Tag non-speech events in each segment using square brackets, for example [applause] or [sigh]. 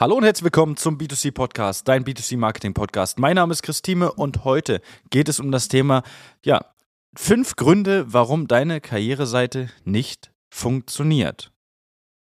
Hallo und herzlich willkommen zum B2C Podcast, dein B2C Marketing Podcast. Mein Name ist Christine und heute geht es um das Thema, ja, fünf Gründe, warum deine Karriereseite nicht funktioniert.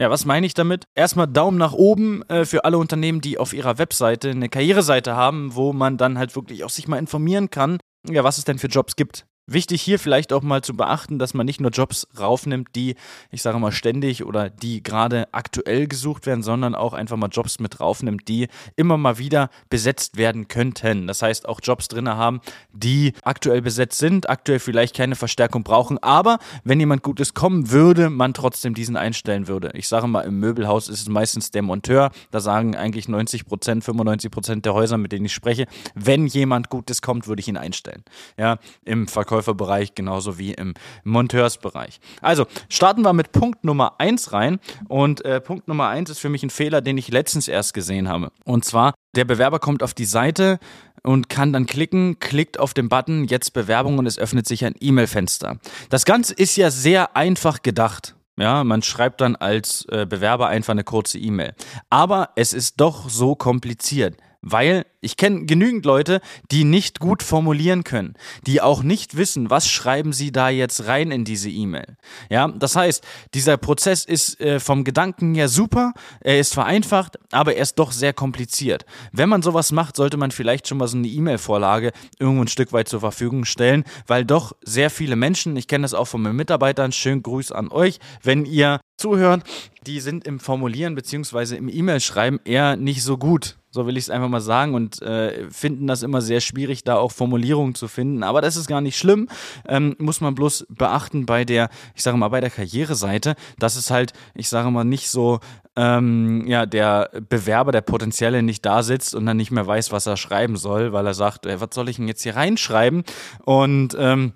Ja, was meine ich damit? Erstmal Daumen nach oben äh, für alle Unternehmen, die auf ihrer Webseite eine Karriereseite haben, wo man dann halt wirklich auch sich mal informieren kann, ja, was es denn für Jobs gibt. Wichtig hier vielleicht auch mal zu beachten, dass man nicht nur Jobs raufnimmt, die, ich sage mal, ständig oder die gerade aktuell gesucht werden, sondern auch einfach mal Jobs mit raufnimmt, die immer mal wieder besetzt werden könnten. Das heißt, auch Jobs drin haben, die aktuell besetzt sind, aktuell vielleicht keine Verstärkung brauchen, aber wenn jemand Gutes kommen würde, man trotzdem diesen einstellen würde. Ich sage mal, im Möbelhaus ist es meistens der Monteur. Da sagen eigentlich 90 Prozent, 95 Prozent der Häuser, mit denen ich spreche, wenn jemand Gutes kommt, würde ich ihn einstellen. Ja, im Verkäufer Verkäuferbereich genauso wie im Monteursbereich. Also starten wir mit Punkt Nummer 1 rein. Und äh, Punkt Nummer 1 ist für mich ein Fehler, den ich letztens erst gesehen habe. Und zwar, der Bewerber kommt auf die Seite und kann dann klicken, klickt auf den Button jetzt Bewerbung und es öffnet sich ein E-Mail-Fenster. Das Ganze ist ja sehr einfach gedacht. Ja, man schreibt dann als äh, Bewerber einfach eine kurze E-Mail. Aber es ist doch so kompliziert. Weil ich kenne genügend Leute, die nicht gut formulieren können, die auch nicht wissen, was schreiben sie da jetzt rein in diese E-Mail. Ja, das heißt, dieser Prozess ist äh, vom Gedanken her super, er ist vereinfacht, aber er ist doch sehr kompliziert. Wenn man sowas macht, sollte man vielleicht schon mal so eine E-Mail-Vorlage irgendwo ein Stück weit zur Verfügung stellen, weil doch sehr viele Menschen, ich kenne das auch von meinen Mitarbeitern, schönen Gruß an euch, wenn ihr zuhört, die sind im Formulieren bzw. im E-Mail-Schreiben eher nicht so gut. So will ich es einfach mal sagen und äh, finden das immer sehr schwierig, da auch Formulierungen zu finden. Aber das ist gar nicht schlimm. Ähm, muss man bloß beachten bei der, ich sage mal, bei der Karriereseite, dass es halt, ich sage mal, nicht so, ähm, ja, der Bewerber, der Potenzielle nicht da sitzt und dann nicht mehr weiß, was er schreiben soll, weil er sagt, ey, was soll ich denn jetzt hier reinschreiben? Und ähm,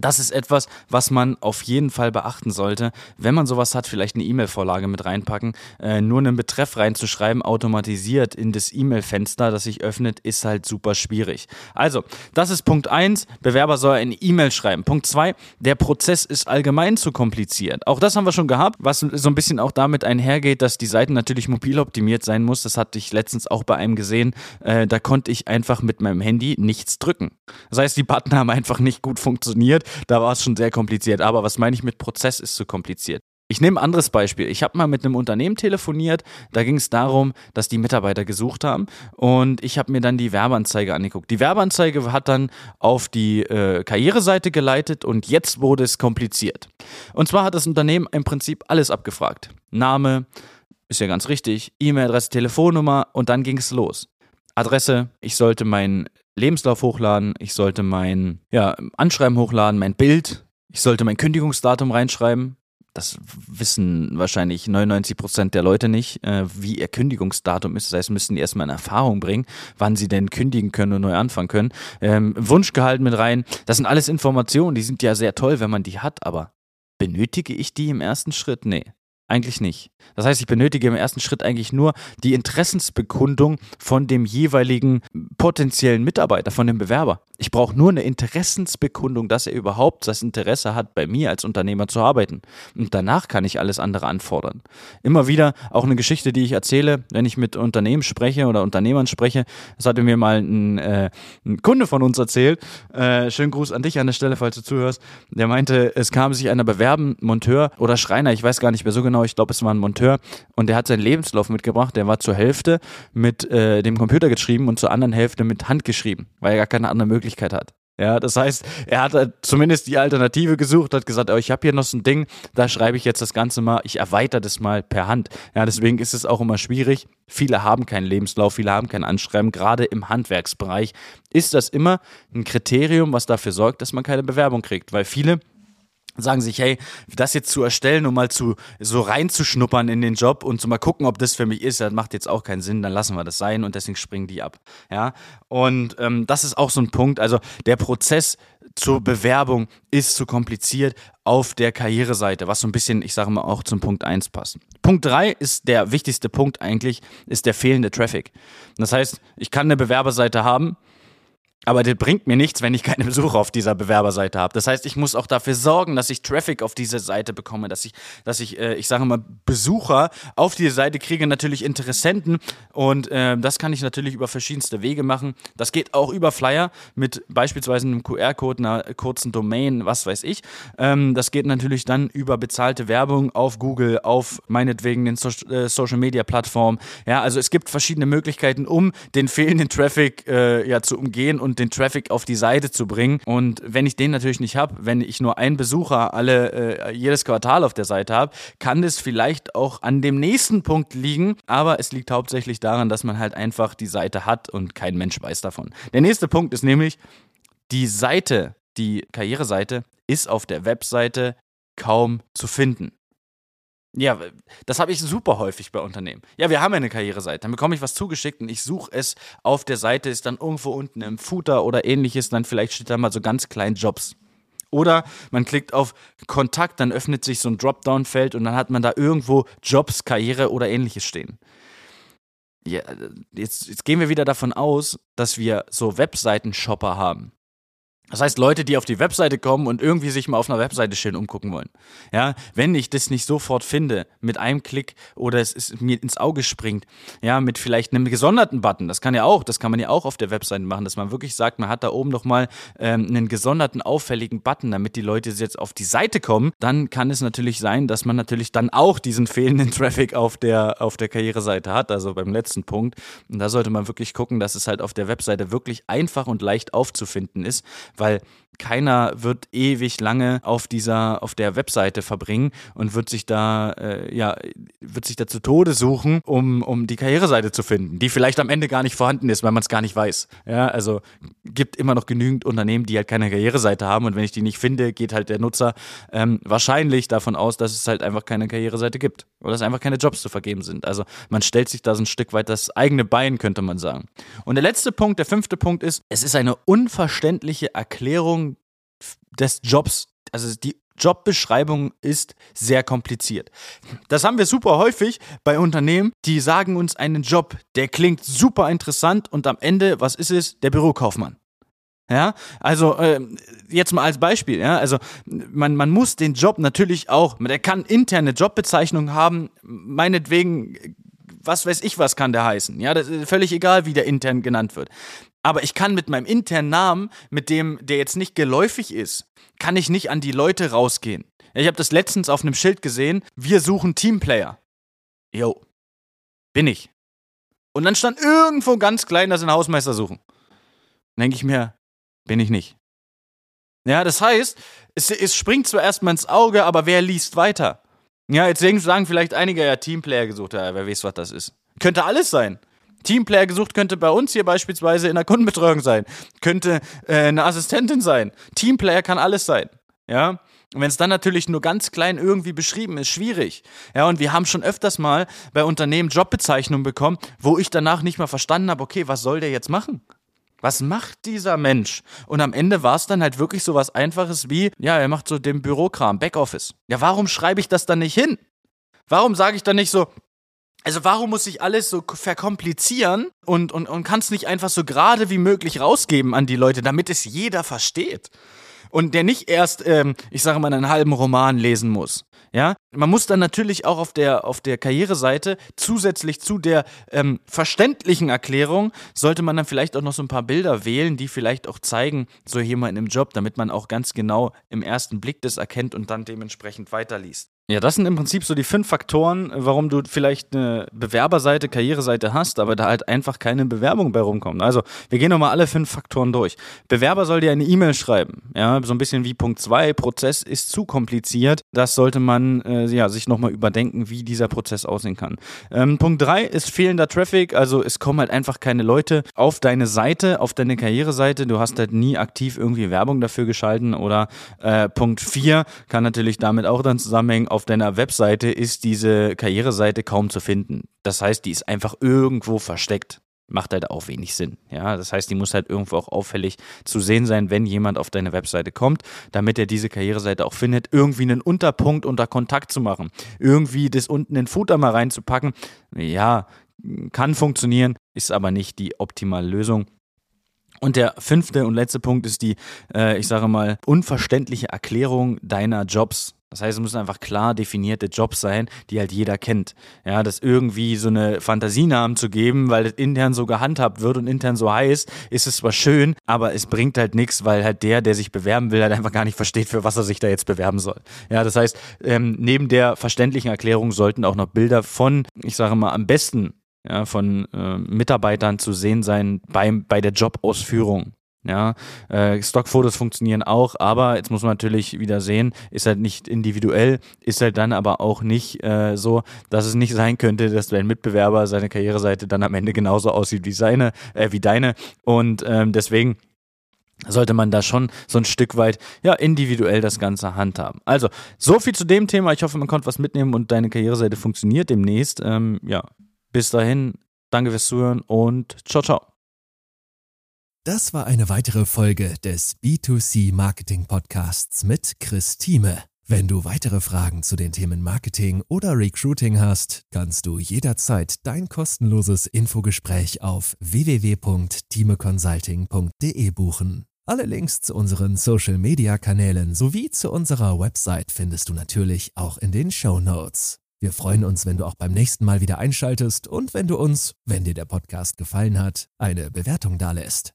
das ist etwas, was man auf jeden Fall beachten sollte. Wenn man sowas hat, vielleicht eine E-Mail-Vorlage mit reinpacken. Äh, nur einen Betreff reinzuschreiben, automatisiert in das E-Mail-Fenster, das sich öffnet, ist halt super schwierig. Also, das ist Punkt 1. Bewerber soll eine E-Mail schreiben. Punkt 2. Der Prozess ist allgemein zu kompliziert. Auch das haben wir schon gehabt, was so ein bisschen auch damit einhergeht, dass die Seite natürlich mobil optimiert sein muss. Das hatte ich letztens auch bei einem gesehen. Äh, da konnte ich einfach mit meinem Handy nichts drücken. Das heißt, die Button haben einfach nicht gut funktioniert da war es schon sehr kompliziert. Aber was meine ich mit Prozess ist zu kompliziert? Ich nehme ein anderes Beispiel. Ich habe mal mit einem Unternehmen telefoniert, da ging es darum, dass die Mitarbeiter gesucht haben und ich habe mir dann die Werbeanzeige angeguckt. Die Werbeanzeige hat dann auf die äh, Karriereseite geleitet und jetzt wurde es kompliziert. Und zwar hat das Unternehmen im Prinzip alles abgefragt. Name, ist ja ganz richtig, E-Mail-Adresse, Telefonnummer und dann ging es los. Adresse, ich sollte meinen Lebenslauf hochladen, ich sollte mein ja, Anschreiben hochladen, mein Bild, ich sollte mein Kündigungsdatum reinschreiben. Das wissen wahrscheinlich 99 Prozent der Leute nicht, äh, wie ihr Kündigungsdatum ist. Das heißt, müssen die erstmal in Erfahrung bringen, wann sie denn kündigen können und neu anfangen können. Ähm, Wunschgehalt mit rein. Das sind alles Informationen, die sind ja sehr toll, wenn man die hat, aber benötige ich die im ersten Schritt? Nee. Eigentlich nicht. Das heißt, ich benötige im ersten Schritt eigentlich nur die Interessensbekundung von dem jeweiligen potenziellen Mitarbeiter, von dem Bewerber. Ich brauche nur eine Interessensbekundung, dass er überhaupt das Interesse hat, bei mir als Unternehmer zu arbeiten. Und danach kann ich alles andere anfordern. Immer wieder auch eine Geschichte, die ich erzähle, wenn ich mit Unternehmen spreche oder Unternehmern spreche. Das hatte mir mal ein, äh, ein Kunde von uns erzählt. Äh, schönen Gruß an dich an der Stelle, falls du zuhörst. Der meinte, es kam sich einer bewerben, Monteur oder Schreiner, ich weiß gar nicht mehr so genau, ich glaube, es war ein Monteur. Und der hat seinen Lebenslauf mitgebracht. Der war zur Hälfte mit äh, dem Computer geschrieben und zur anderen Hälfte mit Hand geschrieben, weil er gar keine andere Möglichkeit Möglichkeit hat. Ja, das heißt, er hat halt zumindest die Alternative gesucht, hat gesagt, oh, ich habe hier noch so ein Ding, da schreibe ich jetzt das Ganze mal, ich erweitere das mal per Hand. Ja, deswegen ist es auch immer schwierig. Viele haben keinen Lebenslauf, viele haben kein Anschreiben. Gerade im Handwerksbereich ist das immer ein Kriterium, was dafür sorgt, dass man keine Bewerbung kriegt, weil viele sagen sich, hey, das jetzt zu erstellen, um mal zu so reinzuschnuppern in den Job und zu mal gucken, ob das für mich ist, das macht jetzt auch keinen Sinn, dann lassen wir das sein und deswegen springen die ab. Ja, und ähm, das ist auch so ein Punkt. Also der Prozess zur Bewerbung ist zu kompliziert auf der Karriereseite, was so ein bisschen, ich sage mal, auch zum Punkt 1 passt. Punkt 3 ist der wichtigste Punkt eigentlich, ist der fehlende Traffic. Das heißt, ich kann eine Bewerberseite haben, Aber das bringt mir nichts, wenn ich keine Besucher auf dieser Bewerberseite habe. Das heißt, ich muss auch dafür sorgen, dass ich Traffic auf diese Seite bekomme, dass ich, dass ich, äh, ich sage mal, Besucher auf diese Seite kriege, natürlich Interessenten. Und äh, das kann ich natürlich über verschiedenste Wege machen. Das geht auch über Flyer mit beispielsweise einem QR-Code, einer kurzen Domain, was weiß ich. Ähm, das geht natürlich dann über bezahlte Werbung auf Google, auf meinetwegen den so äh, Social Media Plattformen. Ja, also es gibt verschiedene Möglichkeiten, um den fehlenden Traffic äh, ja zu umgehen und den Traffic auf die Seite zu bringen. Und wenn ich den natürlich nicht habe, wenn ich nur einen Besucher alle äh, jedes Quartal auf der Seite habe, kann das vielleicht auch an dem nächsten Punkt liegen. Aber es liegt hauptsächlich daran, dass man halt einfach die Seite hat und kein Mensch weiß davon. Der nächste Punkt ist nämlich, die Seite, die Karriereseite, ist auf der Webseite kaum zu finden. Ja, das habe ich super häufig bei Unternehmen. Ja, wir haben ja eine Karriereseite. Dann bekomme ich was zugeschickt und ich suche es auf der Seite, ist dann irgendwo unten im Footer oder ähnliches. Dann vielleicht steht da mal so ganz klein Jobs. Oder man klickt auf Kontakt, dann öffnet sich so ein Dropdown-Feld und dann hat man da irgendwo Jobs, Karriere oder ähnliches stehen. Ja, jetzt, jetzt gehen wir wieder davon aus, dass wir so Webseiten-Shopper haben. Das heißt, Leute, die auf die Webseite kommen und irgendwie sich mal auf einer Webseite schön umgucken wollen. Ja, wenn ich das nicht sofort finde, mit einem Klick oder es ist mir ins Auge springt, ja, mit vielleicht einem gesonderten Button, das kann ja auch, das kann man ja auch auf der Webseite machen, dass man wirklich sagt, man hat da oben nochmal ähm, einen gesonderten, auffälligen Button, damit die Leute jetzt auf die Seite kommen, dann kann es natürlich sein, dass man natürlich dann auch diesen fehlenden [laughs] Traffic auf der, auf der Karriereseite hat, also beim letzten Punkt. Und da sollte man wirklich gucken, dass es halt auf der Webseite wirklich einfach und leicht aufzufinden ist, weil keiner wird ewig lange auf dieser, auf der Webseite verbringen und wird sich da, äh, ja, wird sich da zu Tode suchen, um, um die Karriereseite zu finden, die vielleicht am Ende gar nicht vorhanden ist, weil man es gar nicht weiß. Ja, also gibt immer noch genügend Unternehmen, die halt keine Karriereseite haben und wenn ich die nicht finde, geht halt der Nutzer ähm, wahrscheinlich davon aus, dass es halt einfach keine Karriereseite gibt oder dass einfach keine Jobs zu vergeben sind. Also man stellt sich da so ein Stück weit das eigene Bein, könnte man sagen. Und der letzte Punkt, der fünfte Punkt ist, es ist eine unverständliche Erklärung des Jobs. Also die Jobbeschreibung ist sehr kompliziert. Das haben wir super häufig bei Unternehmen, die sagen uns einen Job, der klingt super interessant und am Ende, was ist es? Der Bürokaufmann. Ja, also äh, jetzt mal als Beispiel, ja, also man, man muss den Job natürlich auch, der kann interne Jobbezeichnungen haben, meinetwegen, was weiß ich, was kann der heißen, ja, das ist völlig egal, wie der intern genannt wird. Aber ich kann mit meinem internen Namen, mit dem, der jetzt nicht geläufig ist, kann ich nicht an die Leute rausgehen. Ich habe das letztens auf einem Schild gesehen, wir suchen Teamplayer. Jo, bin ich. Und dann stand irgendwo ganz klein, dass sie einen Hausmeister suchen. Denke ich mir, bin ich nicht. Ja, das heißt, es, es springt zwar erstmal ins Auge, aber wer liest weiter? Ja, jetzt sagen vielleicht einige ja Teamplayer gesucht, ja, wer weiß, was das ist. Könnte alles sein. Teamplayer gesucht könnte bei uns hier beispielsweise in der Kundenbetreuung sein, könnte äh, eine Assistentin sein. Teamplayer kann alles sein. Ja, und wenn es dann natürlich nur ganz klein irgendwie beschrieben ist, schwierig. Ja, und wir haben schon öfters mal bei Unternehmen Jobbezeichnungen bekommen, wo ich danach nicht mal verstanden habe, okay, was soll der jetzt machen? Was macht dieser Mensch? Und am Ende war es dann halt wirklich so was Einfaches wie, ja, er macht so den Bürokram, Backoffice. Ja, warum schreibe ich das dann nicht hin? Warum sage ich dann nicht so, also warum muss ich alles so verkomplizieren und, und, und kann es nicht einfach so gerade wie möglich rausgeben an die Leute, damit es jeder versteht? Und der nicht erst, ähm, ich sage mal, einen halben Roman lesen muss. Ja, man muss dann natürlich auch auf der, auf der Karriereseite zusätzlich zu der ähm, verständlichen Erklärung, sollte man dann vielleicht auch noch so ein paar Bilder wählen, die vielleicht auch zeigen, so jemand im Job, damit man auch ganz genau im ersten Blick das erkennt und dann dementsprechend weiterliest. Ja, das sind im Prinzip so die fünf Faktoren, warum du vielleicht eine Bewerberseite, Karriereseite hast, aber da halt einfach keine Bewerbung bei rumkommt. Also, wir gehen nochmal alle fünf Faktoren durch. Bewerber soll dir eine E-Mail schreiben. Ja, so ein bisschen wie Punkt zwei. Prozess ist zu kompliziert. Das sollte man äh, ja, sich nochmal überdenken, wie dieser Prozess aussehen kann. Ähm, Punkt drei ist fehlender Traffic. Also, es kommen halt einfach keine Leute auf deine Seite, auf deine Karriereseite. Du hast halt nie aktiv irgendwie Werbung dafür geschalten. Oder äh, Punkt vier kann natürlich damit auch dann zusammenhängen auf deiner Webseite ist diese Karriereseite kaum zu finden. Das heißt, die ist einfach irgendwo versteckt. Macht halt auch wenig Sinn. Ja, das heißt, die muss halt irgendwo auch auffällig zu sehen sein, wenn jemand auf deine Webseite kommt, damit er diese Karriereseite auch findet, irgendwie einen Unterpunkt unter Kontakt zu machen, irgendwie das unten in den Footer mal reinzupacken. Ja, kann funktionieren, ist aber nicht die optimale Lösung. Und der fünfte und letzte Punkt ist die, äh, ich sage mal, unverständliche Erklärung deiner Jobs. Das heißt, es müssen einfach klar definierte Jobs sein, die halt jeder kennt. Ja, das irgendwie so eine Fantasienamen zu geben, weil das intern so gehandhabt wird und intern so heißt, ist es zwar schön, aber es bringt halt nichts, weil halt der, der sich bewerben will, halt einfach gar nicht versteht, für was er sich da jetzt bewerben soll. Ja, das heißt, ähm, neben der verständlichen Erklärung sollten auch noch Bilder von, ich sage mal, am besten ja, von äh, Mitarbeitern zu sehen sein beim, bei der Jobausführung. Ja, äh, Stockfotos funktionieren auch, aber jetzt muss man natürlich wieder sehen, ist halt nicht individuell, ist halt dann aber auch nicht äh, so, dass es nicht sein könnte, dass dein Mitbewerber seine Karriereseite dann am Ende genauso aussieht wie seine, äh, wie deine. Und ähm, deswegen sollte man da schon so ein Stück weit ja individuell das Ganze handhaben. Also so viel zu dem Thema. Ich hoffe, man konnte was mitnehmen und deine Karriereseite funktioniert demnächst. Ähm, ja, bis dahin, danke fürs Zuhören und ciao ciao. Das war eine weitere Folge des B2C Marketing Podcasts mit Chris Thieme. Wenn du weitere Fragen zu den Themen Marketing oder Recruiting hast, kannst du jederzeit dein kostenloses Infogespräch auf www.timeconsulting.de buchen. Alle Links zu unseren Social Media Kanälen sowie zu unserer Website findest du natürlich auch in den Show Notes. Wir freuen uns, wenn du auch beim nächsten Mal wieder einschaltest und wenn du uns, wenn dir der Podcast gefallen hat, eine Bewertung dalässt.